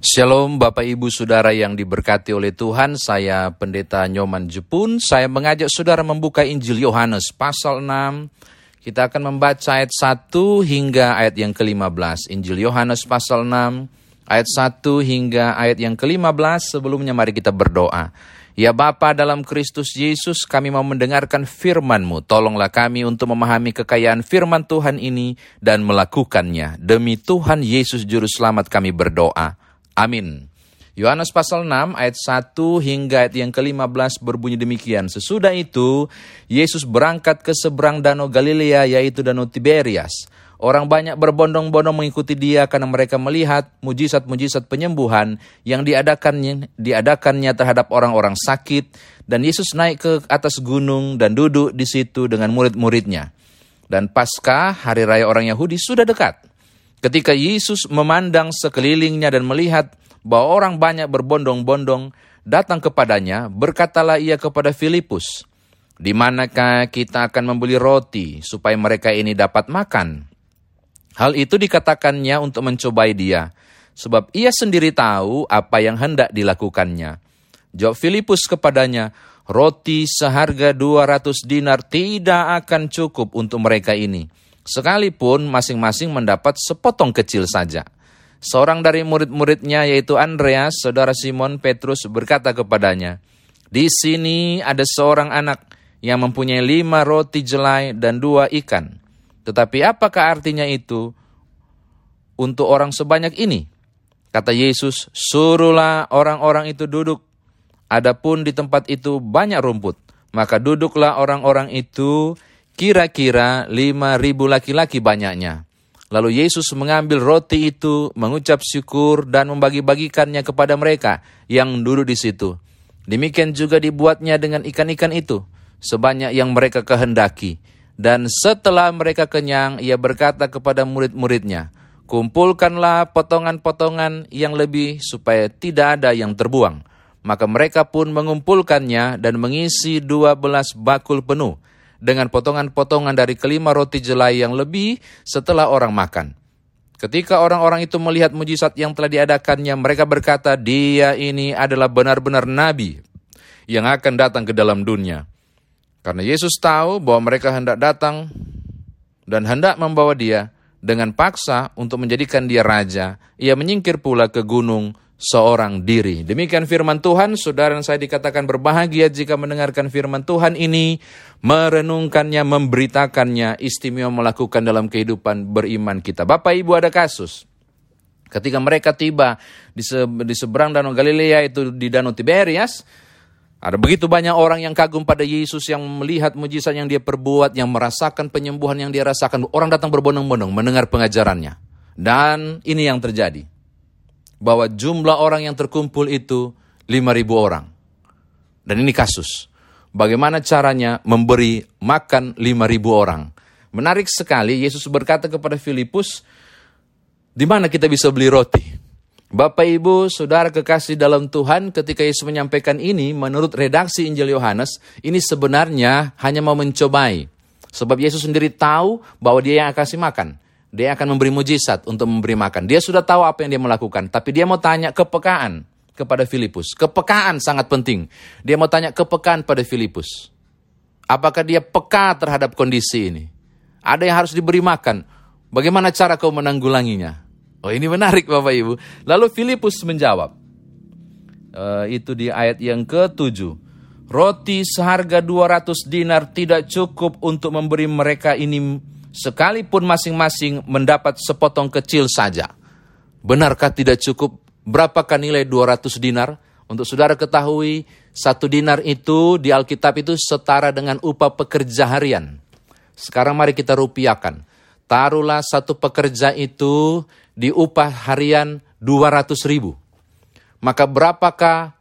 Shalom Bapak Ibu Saudara yang diberkati oleh Tuhan, saya Pendeta Nyoman Jepun. Saya mengajak Saudara membuka Injil Yohanes pasal 6. Kita akan membaca ayat 1 hingga ayat yang ke-15. Injil Yohanes pasal 6, ayat 1 hingga ayat yang ke-15. Sebelumnya mari kita berdoa. Ya Bapa dalam Kristus Yesus, kami mau mendengarkan firman-Mu. Tolonglah kami untuk memahami kekayaan firman Tuhan ini dan melakukannya. Demi Tuhan Yesus Juru Selamat kami berdoa. Amin. Yohanes pasal 6 ayat 1 hingga ayat yang ke-15 berbunyi demikian. Sesudah itu, Yesus berangkat ke seberang danau Galilea yaitu danau Tiberias. Orang banyak berbondong-bondong mengikuti dia karena mereka melihat mujizat-mujizat penyembuhan yang diadakannya, diadakannya terhadap orang-orang sakit. Dan Yesus naik ke atas gunung dan duduk di situ dengan murid-muridnya. Dan pasca hari raya orang Yahudi sudah dekat. Ketika Yesus memandang sekelilingnya dan melihat bahwa orang banyak berbondong-bondong datang kepadanya, berkatalah ia kepada Filipus, di manakah kita akan membeli roti supaya mereka ini dapat makan? Hal itu dikatakannya untuk mencobai dia, sebab ia sendiri tahu apa yang hendak dilakukannya. Jawab Filipus kepadanya, roti seharga 200 dinar tidak akan cukup untuk mereka ini sekalipun masing-masing mendapat sepotong kecil saja. Seorang dari murid-muridnya yaitu Andreas, saudara Simon Petrus berkata kepadanya, Di sini ada seorang anak yang mempunyai lima roti jelai dan dua ikan. Tetapi apakah artinya itu untuk orang sebanyak ini? Kata Yesus, suruhlah orang-orang itu duduk. Adapun di tempat itu banyak rumput, maka duduklah orang-orang itu Kira-kira lima ribu laki-laki banyaknya. Lalu Yesus mengambil roti itu, mengucap syukur, dan membagi-bagikannya kepada mereka yang duduk di situ. Demikian juga dibuatnya dengan ikan-ikan itu, sebanyak yang mereka kehendaki. Dan setelah mereka kenyang, ia berkata kepada murid-muridnya, Kumpulkanlah potongan-potongan yang lebih supaya tidak ada yang terbuang. Maka mereka pun mengumpulkannya dan mengisi dua belas bakul penuh dengan potongan-potongan dari kelima roti jelai yang lebih setelah orang makan. Ketika orang-orang itu melihat mujizat yang telah diadakannya, mereka berkata, dia ini adalah benar-benar nabi yang akan datang ke dalam dunia. Karena Yesus tahu bahwa mereka hendak datang dan hendak membawa dia dengan paksa untuk menjadikan dia raja, ia menyingkir pula ke gunung seorang diri. Demikian firman Tuhan, saudara dan saya dikatakan berbahagia jika mendengarkan firman Tuhan ini, merenungkannya, memberitakannya, istimewa melakukan dalam kehidupan beriman kita. Bapak Ibu ada kasus. Ketika mereka tiba di, se di seberang Danau Galilea itu di Danau Tiberias, ada begitu banyak orang yang kagum pada Yesus yang melihat mujizat yang dia perbuat, yang merasakan penyembuhan yang dia rasakan. Orang datang berbondong-bondong mendengar pengajarannya. Dan ini yang terjadi bahwa jumlah orang yang terkumpul itu 5.000 orang. Dan ini kasus. Bagaimana caranya memberi makan 5.000 orang. Menarik sekali, Yesus berkata kepada Filipus, di mana kita bisa beli roti? Bapak Ibu, Saudara kekasih dalam Tuhan, ketika Yesus menyampaikan ini, menurut redaksi Injil Yohanes, ini sebenarnya hanya mau mencobai. Sebab Yesus sendiri tahu bahwa dia yang akan kasih makan. Dia akan memberi mujizat untuk memberi makan. Dia sudah tahu apa yang dia melakukan, tapi dia mau tanya kepekaan kepada Filipus. Kepekaan sangat penting. Dia mau tanya kepekaan pada Filipus. Apakah dia peka terhadap kondisi ini? Ada yang harus diberi makan. Bagaimana cara kau menanggulanginya? Oh ini menarik Bapak Ibu. Lalu Filipus menjawab. Uh, itu di ayat yang ke-7. Roti seharga 200 dinar tidak cukup untuk memberi mereka ini sekalipun masing-masing mendapat sepotong kecil saja. Benarkah tidak cukup? Berapakah nilai 200 dinar? Untuk saudara ketahui, satu dinar itu di Alkitab itu setara dengan upah pekerja harian. Sekarang mari kita rupiahkan. Taruhlah satu pekerja itu di upah harian 200 ribu. Maka berapakah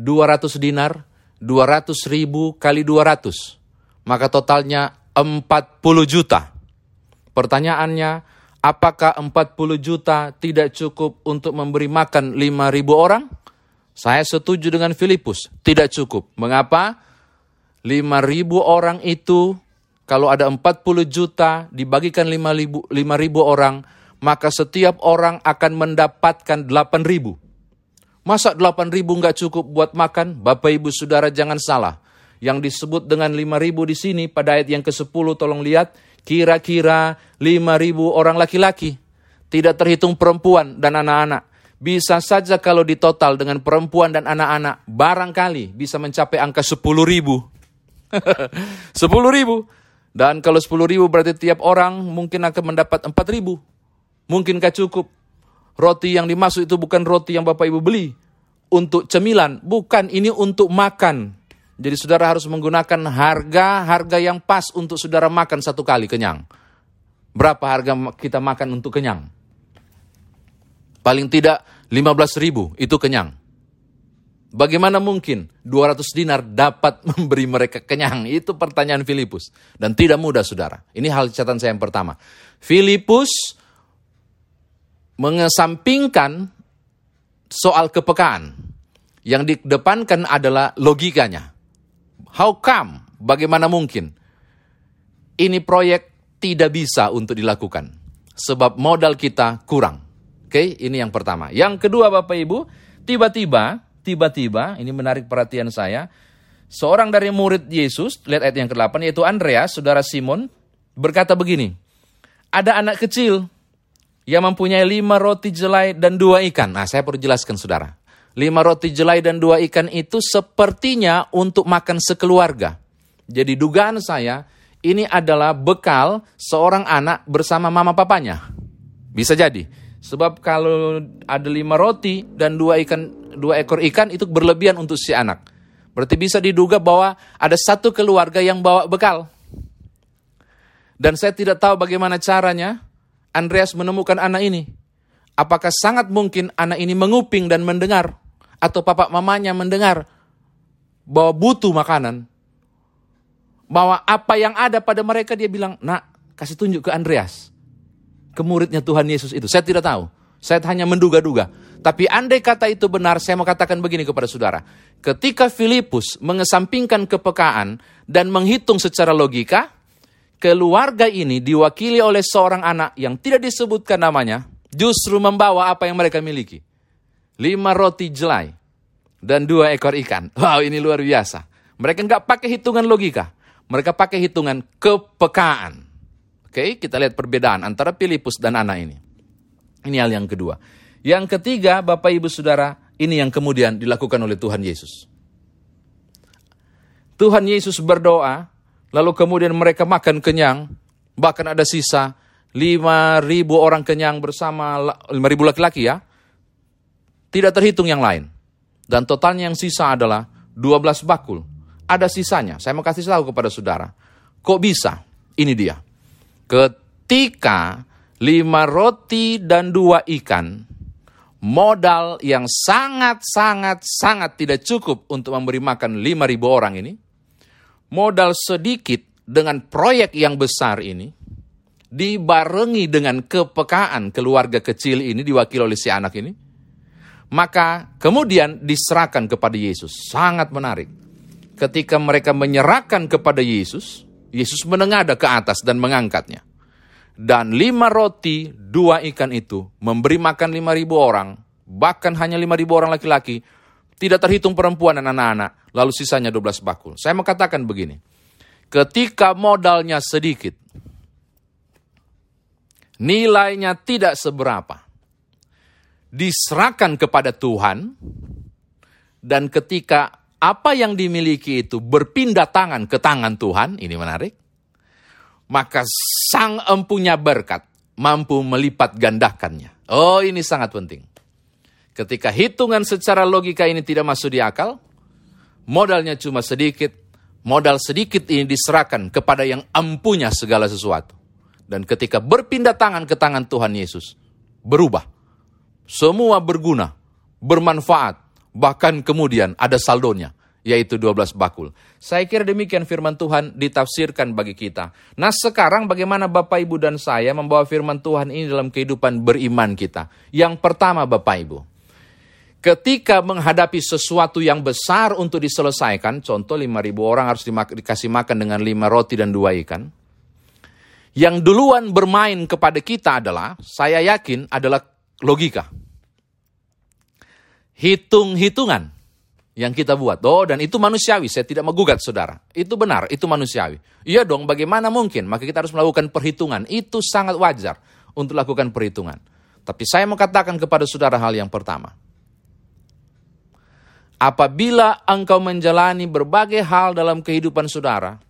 200 dinar? 200 ribu kali 200. Maka totalnya 40 juta. Pertanyaannya, apakah 40 juta tidak cukup untuk memberi makan 5.000 orang? Saya setuju dengan Filipus, tidak cukup. Mengapa? 5.000 orang itu kalau ada 40 juta dibagikan 5.000 orang, maka setiap orang akan mendapatkan 8.000. Masa 8 ribu nggak cukup buat makan? Bapak ibu saudara jangan salah. Yang disebut dengan 5 ribu di sini pada ayat yang ke-10 tolong lihat. Kira-kira 5 ribu orang laki-laki. Tidak terhitung perempuan dan anak-anak. Bisa saja kalau ditotal dengan perempuan dan anak-anak, barangkali bisa mencapai angka 10 ribu. 10 ribu. Dan kalau 10 ribu berarti tiap orang mungkin akan mendapat 4 ribu. Mungkinkah cukup? Roti yang dimaksud itu bukan roti yang Bapak Ibu beli untuk cemilan, bukan ini untuk makan. Jadi saudara harus menggunakan harga-harga yang pas untuk saudara makan satu kali kenyang. Berapa harga kita makan untuk kenyang? Paling tidak 15 ribu itu kenyang. Bagaimana mungkin 200 dinar dapat memberi mereka kenyang? Itu pertanyaan Filipus. Dan tidak mudah saudara. Ini hal catatan saya yang pertama. Filipus mengesampingkan soal kepekaan. Yang didepankan adalah logikanya. How come? Bagaimana mungkin? Ini proyek tidak bisa untuk dilakukan. Sebab modal kita kurang. Oke, ini yang pertama. Yang kedua Bapak Ibu, tiba-tiba, tiba-tiba, ini menarik perhatian saya, seorang dari murid Yesus, lihat ayat yang ke-8, yaitu Andreas, saudara Simon, berkata begini, ada anak kecil yang mempunyai lima roti jelai dan dua ikan. Nah, saya perlu jelaskan saudara. Lima roti jelai dan dua ikan itu sepertinya untuk makan sekeluarga. Jadi dugaan saya, ini adalah bekal seorang anak bersama mama papanya. Bisa jadi. Sebab kalau ada lima roti dan dua ikan, dua ekor ikan itu berlebihan untuk si anak. Berarti bisa diduga bahwa ada satu keluarga yang bawa bekal. Dan saya tidak tahu bagaimana caranya, Andreas menemukan anak ini? Apakah sangat mungkin anak ini menguping dan mendengar? Atau papa mamanya mendengar bahwa butuh makanan? Bahwa apa yang ada pada mereka dia bilang, nak kasih tunjuk ke Andreas. Ke muridnya Tuhan Yesus itu. Saya tidak tahu. Saya hanya menduga-duga. Tapi andai kata itu benar, saya mau katakan begini kepada saudara. Ketika Filipus mengesampingkan kepekaan dan menghitung secara logika, keluarga ini diwakili oleh seorang anak yang tidak disebutkan namanya, justru membawa apa yang mereka miliki. Lima roti jelai dan dua ekor ikan. Wow, ini luar biasa. Mereka nggak pakai hitungan logika. Mereka pakai hitungan kepekaan. Oke, kita lihat perbedaan antara Filipus dan anak ini. Ini hal yang kedua. Yang ketiga, Bapak Ibu Saudara, ini yang kemudian dilakukan oleh Tuhan Yesus. Tuhan Yesus berdoa Lalu kemudian mereka makan kenyang, bahkan ada sisa 5.000 orang kenyang bersama 5.000 laki-laki ya. Tidak terhitung yang lain. Dan totalnya yang sisa adalah 12 bakul. Ada sisanya. Saya mau kasih tahu kepada saudara. Kok bisa? Ini dia. Ketika lima roti dan dua ikan, modal yang sangat-sangat-sangat tidak cukup untuk memberi makan 5.000 orang ini, modal sedikit dengan proyek yang besar ini, dibarengi dengan kepekaan keluarga kecil ini diwakili oleh si anak ini, maka kemudian diserahkan kepada Yesus. Sangat menarik. Ketika mereka menyerahkan kepada Yesus, Yesus menengadah ke atas dan mengangkatnya. Dan lima roti, dua ikan itu memberi makan lima ribu orang, bahkan hanya lima ribu orang laki-laki, tidak terhitung perempuan dan anak-anak, lalu sisanya 12 bakul. Saya mau katakan begini, ketika modalnya sedikit, nilainya tidak seberapa, diserahkan kepada Tuhan, dan ketika apa yang dimiliki itu berpindah tangan ke tangan Tuhan, ini menarik, maka sang empunya berkat mampu melipat gandakannya. Oh ini sangat penting. Ketika hitungan secara logika ini tidak masuk di akal, modalnya cuma sedikit, modal sedikit ini diserahkan kepada yang ampunya segala sesuatu. Dan ketika berpindah tangan ke tangan Tuhan Yesus, berubah. Semua berguna, bermanfaat, bahkan kemudian ada saldonya, yaitu 12 bakul. Saya kira demikian firman Tuhan ditafsirkan bagi kita. Nah sekarang bagaimana Bapak Ibu dan saya membawa firman Tuhan ini dalam kehidupan beriman kita. Yang pertama Bapak Ibu, ketika menghadapi sesuatu yang besar untuk diselesaikan, contoh 5.000 orang harus dikasih makan dengan 5 roti dan 2 ikan, yang duluan bermain kepada kita adalah, saya yakin adalah logika. hitung-hitungan yang kita buat. Oh, dan itu manusiawi, saya tidak menggugat saudara. Itu benar, itu manusiawi. Iya dong, bagaimana mungkin? Maka kita harus melakukan perhitungan. Itu sangat wajar untuk lakukan perhitungan. Tapi saya mau katakan kepada saudara hal yang pertama. Apabila engkau menjalani berbagai hal dalam kehidupan saudara,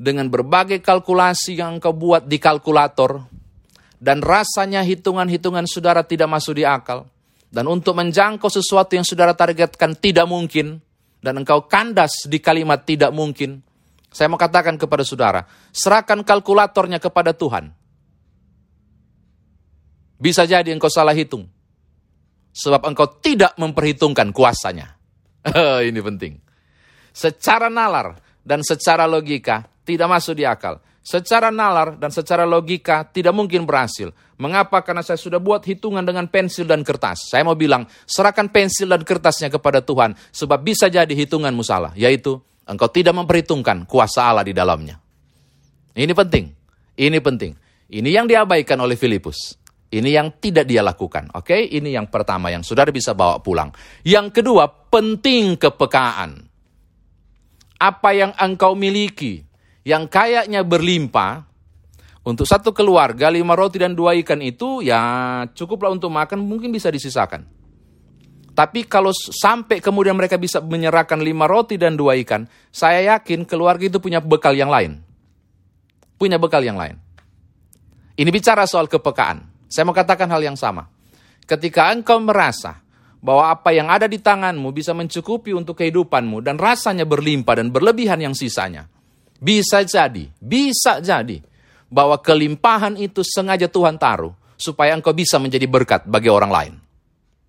dengan berbagai kalkulasi yang engkau buat di kalkulator, dan rasanya hitungan-hitungan saudara tidak masuk di akal, dan untuk menjangkau sesuatu yang saudara targetkan tidak mungkin, dan engkau kandas di kalimat tidak mungkin, saya mau katakan kepada saudara, serahkan kalkulatornya kepada Tuhan. Bisa jadi engkau salah hitung. Sebab engkau tidak memperhitungkan kuasanya. Ini penting. Secara nalar dan secara logika tidak masuk di akal. Secara nalar dan secara logika tidak mungkin berhasil. Mengapa? Karena saya sudah buat hitungan dengan pensil dan kertas. Saya mau bilang, serahkan pensil dan kertasnya kepada Tuhan. Sebab bisa jadi hitunganmu salah. Yaitu, engkau tidak memperhitungkan kuasa Allah di dalamnya. Ini penting. Ini penting. Ini yang diabaikan oleh Filipus. Ini yang tidak dia lakukan. Oke, ini yang pertama yang saudara bisa bawa pulang. Yang kedua, penting kepekaan. Apa yang engkau miliki, yang kayaknya berlimpah, untuk satu keluarga, lima roti dan dua ikan itu ya cukuplah untuk makan, mungkin bisa disisakan. Tapi kalau sampai kemudian mereka bisa menyerahkan lima roti dan dua ikan, saya yakin keluarga itu punya bekal yang lain. Punya bekal yang lain. Ini bicara soal kepekaan. Saya mau katakan hal yang sama. Ketika engkau merasa bahwa apa yang ada di tanganmu bisa mencukupi untuk kehidupanmu dan rasanya berlimpah dan berlebihan yang sisanya. Bisa jadi, bisa jadi bahwa kelimpahan itu sengaja Tuhan taruh supaya engkau bisa menjadi berkat bagi orang lain.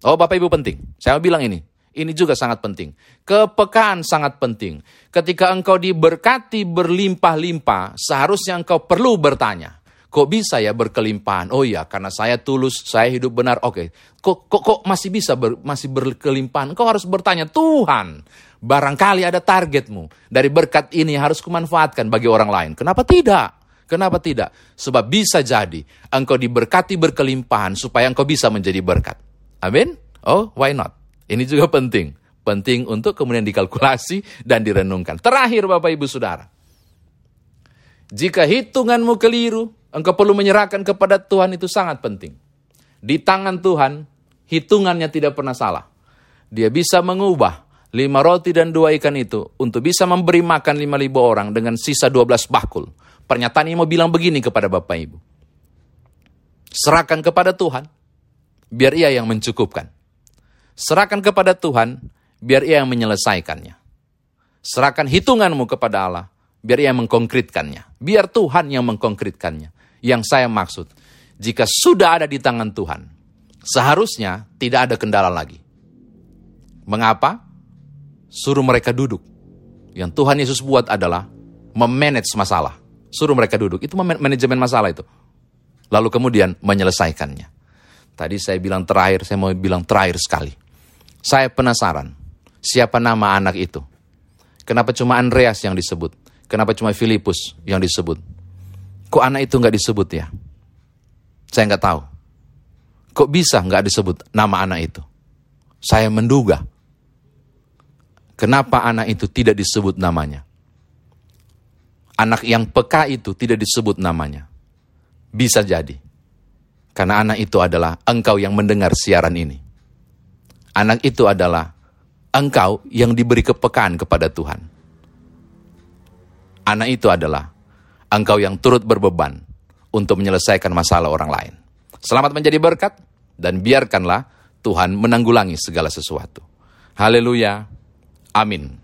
Oh Bapak Ibu penting, saya mau bilang ini. Ini juga sangat penting. Kepekaan sangat penting. Ketika engkau diberkati berlimpah-limpah, seharusnya engkau perlu bertanya. Kok bisa ya berkelimpahan? Oh iya, karena saya tulus, saya hidup benar. Oke, kok kok kok masih bisa ber, masih berkelimpahan? Kau harus bertanya, Tuhan, barangkali ada targetmu dari berkat ini harus kumanfaatkan bagi orang lain. Kenapa tidak? Kenapa tidak? Sebab bisa jadi engkau diberkati berkelimpahan supaya engkau bisa menjadi berkat. Amin? Oh, why not? Ini juga penting. Penting untuk kemudian dikalkulasi dan direnungkan. Terakhir Bapak Ibu Saudara. Jika hitunganmu keliru, engkau perlu menyerahkan kepada Tuhan itu sangat penting. Di tangan Tuhan, hitungannya tidak pernah salah. Dia bisa mengubah lima roti dan dua ikan itu untuk bisa memberi makan lima ribu orang dengan sisa dua belas bakul Pernyataan ini mau bilang begini kepada Bapak Ibu. Serahkan kepada Tuhan, biar ia yang mencukupkan. Serahkan kepada Tuhan, biar ia yang menyelesaikannya. Serahkan hitunganmu kepada Allah, biar ia mengkonkretkannya. Biar Tuhan yang mengkonkretkannya. Yang saya maksud, jika sudah ada di tangan Tuhan, seharusnya tidak ada kendala lagi. Mengapa? Suruh mereka duduk. Yang Tuhan Yesus buat adalah memanage masalah. Suruh mereka duduk. Itu manajemen masalah itu. Lalu kemudian menyelesaikannya. Tadi saya bilang terakhir, saya mau bilang terakhir sekali. Saya penasaran, siapa nama anak itu? Kenapa cuma Andreas yang disebut? Kenapa cuma Filipus yang disebut? Kok anak itu nggak disebut ya? Saya nggak tahu. Kok bisa nggak disebut nama anak itu? Saya menduga. Kenapa anak itu tidak disebut namanya? anak yang peka itu tidak disebut namanya. Bisa jadi. Karena anak itu adalah engkau yang mendengar siaran ini. Anak itu adalah engkau yang diberi kepekaan kepada Tuhan. Anak itu adalah engkau yang turut berbeban untuk menyelesaikan masalah orang lain. Selamat menjadi berkat dan biarkanlah Tuhan menanggulangi segala sesuatu. Haleluya. Amin.